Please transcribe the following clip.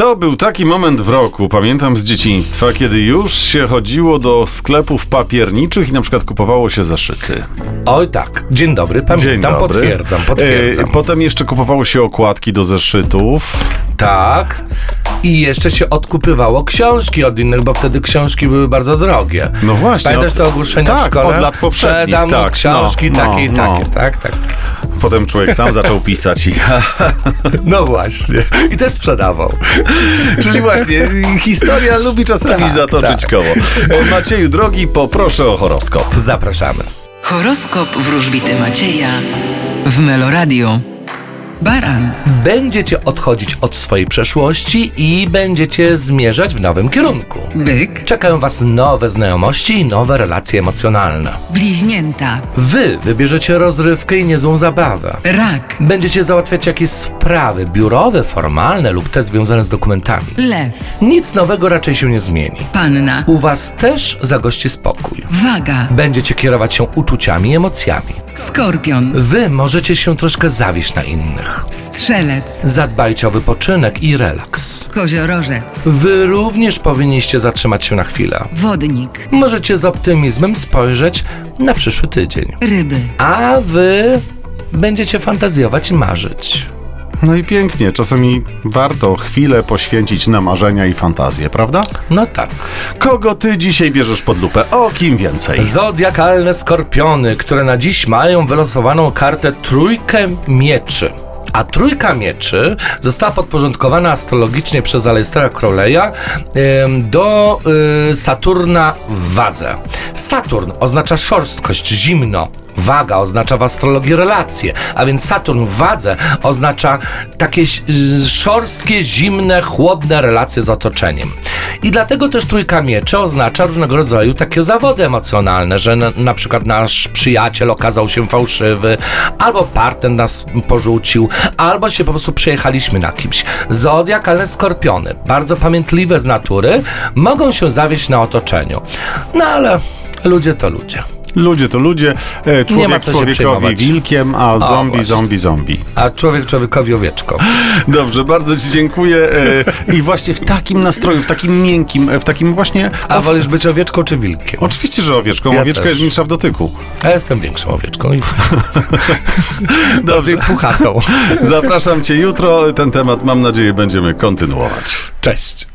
To był taki moment w roku, pamiętam z dzieciństwa, kiedy już się chodziło do sklepów papierniczych i na przykład kupowało się zeszyty. Oj tak, dzień dobry, pamiętam, Dzień dobry. potwierdzam, potwierdzam. E, potem jeszcze kupowało się okładki do zeszytów. Tak. I jeszcze się odkupywało książki od innych, bo wtedy książki były bardzo drogie. No właśnie, Pamiętasz od- te ogłoszenia tak, w szkole? od lat poprzednich, Sprzedam tak, książki no, takie i no, takie, no. tak, tak. Potem człowiek sam zaczął pisać i... No właśnie. I też sprzedawał. Czyli właśnie, historia lubi czasami Tak, zatoczyć tak. koło. Macieju, drogi, poproszę o horoskop. Zapraszamy. Horoskop wróżbity Macieja w Meloradio. Baran, Będziecie odchodzić od swojej przeszłości i będziecie zmierzać w nowym kierunku. byk, Czekają Was nowe znajomości i nowe relacje emocjonalne. bliźnięta, Wy wybierzecie rozrywkę i niezłą zabawę. rak, Będziecie załatwiać jakieś sprawy biurowe, formalne lub te związane z dokumentami. lew, Nic nowego raczej się nie zmieni. panna, U Was też zagości spokój. waga, Będziecie kierować się uczuciami i emocjami. Skorpion, Wy możecie się troszkę zawieść na innych. strzelec, Zadbajcie o wypoczynek i relaks. koziorożec, Wy również powinniście zatrzymać się na chwilę. wodnik, Możecie z optymizmem spojrzeć na przyszły tydzień. ryby. A wy będziecie fantazjować i marzyć. No i pięknie, czasami warto chwilę poświęcić na marzenia i fantazje, prawda? No tak. Kogo ty dzisiaj bierzesz pod lupę? O kim więcej? Zodiakalne skorpiony, które na dziś mają wylosowaną kartę Trójkę Mieczy. A Trójka Mieczy została podporządkowana astrologicznie przez Aleister'a Crowley'a do y, Saturna w wadze. Saturn oznacza szorstkość, zimno. Waga oznacza w astrologii relacje, a więc Saturn w wadze oznacza takie y, szorstkie, zimne, chłodne relacje z otoczeniem. I dlatego też trójka mieczy oznacza różnego rodzaju takie zawody emocjonalne, że na, na przykład nasz przyjaciel okazał się fałszywy, albo partner nas porzucił, albo się po prostu przejechaliśmy na kimś. Zodiak, ale skorpiony, bardzo pamiętliwe z natury, mogą się zawieść na otoczeniu. No ale ludzie to ludzie. Ludzie to ludzie, e, człowiek człowiekowi wilkiem, a zombie, właśnie. zombie, zombie. A człowiek człowiekowi owieczką. Dobrze, bardzo ci dziękuję. E, I właśnie w takim nastroju, w takim miękkim, e, w takim właśnie... A o, wolisz być owieczką czy wilkiem? Oczywiście, że owieczką. Ja Owieczka też. jest milsza w dotyku. Ja jestem większą owieczką i Dobrze, puchatą. zapraszam cię jutro. Ten temat, mam nadzieję, będziemy kontynuować. Cześć.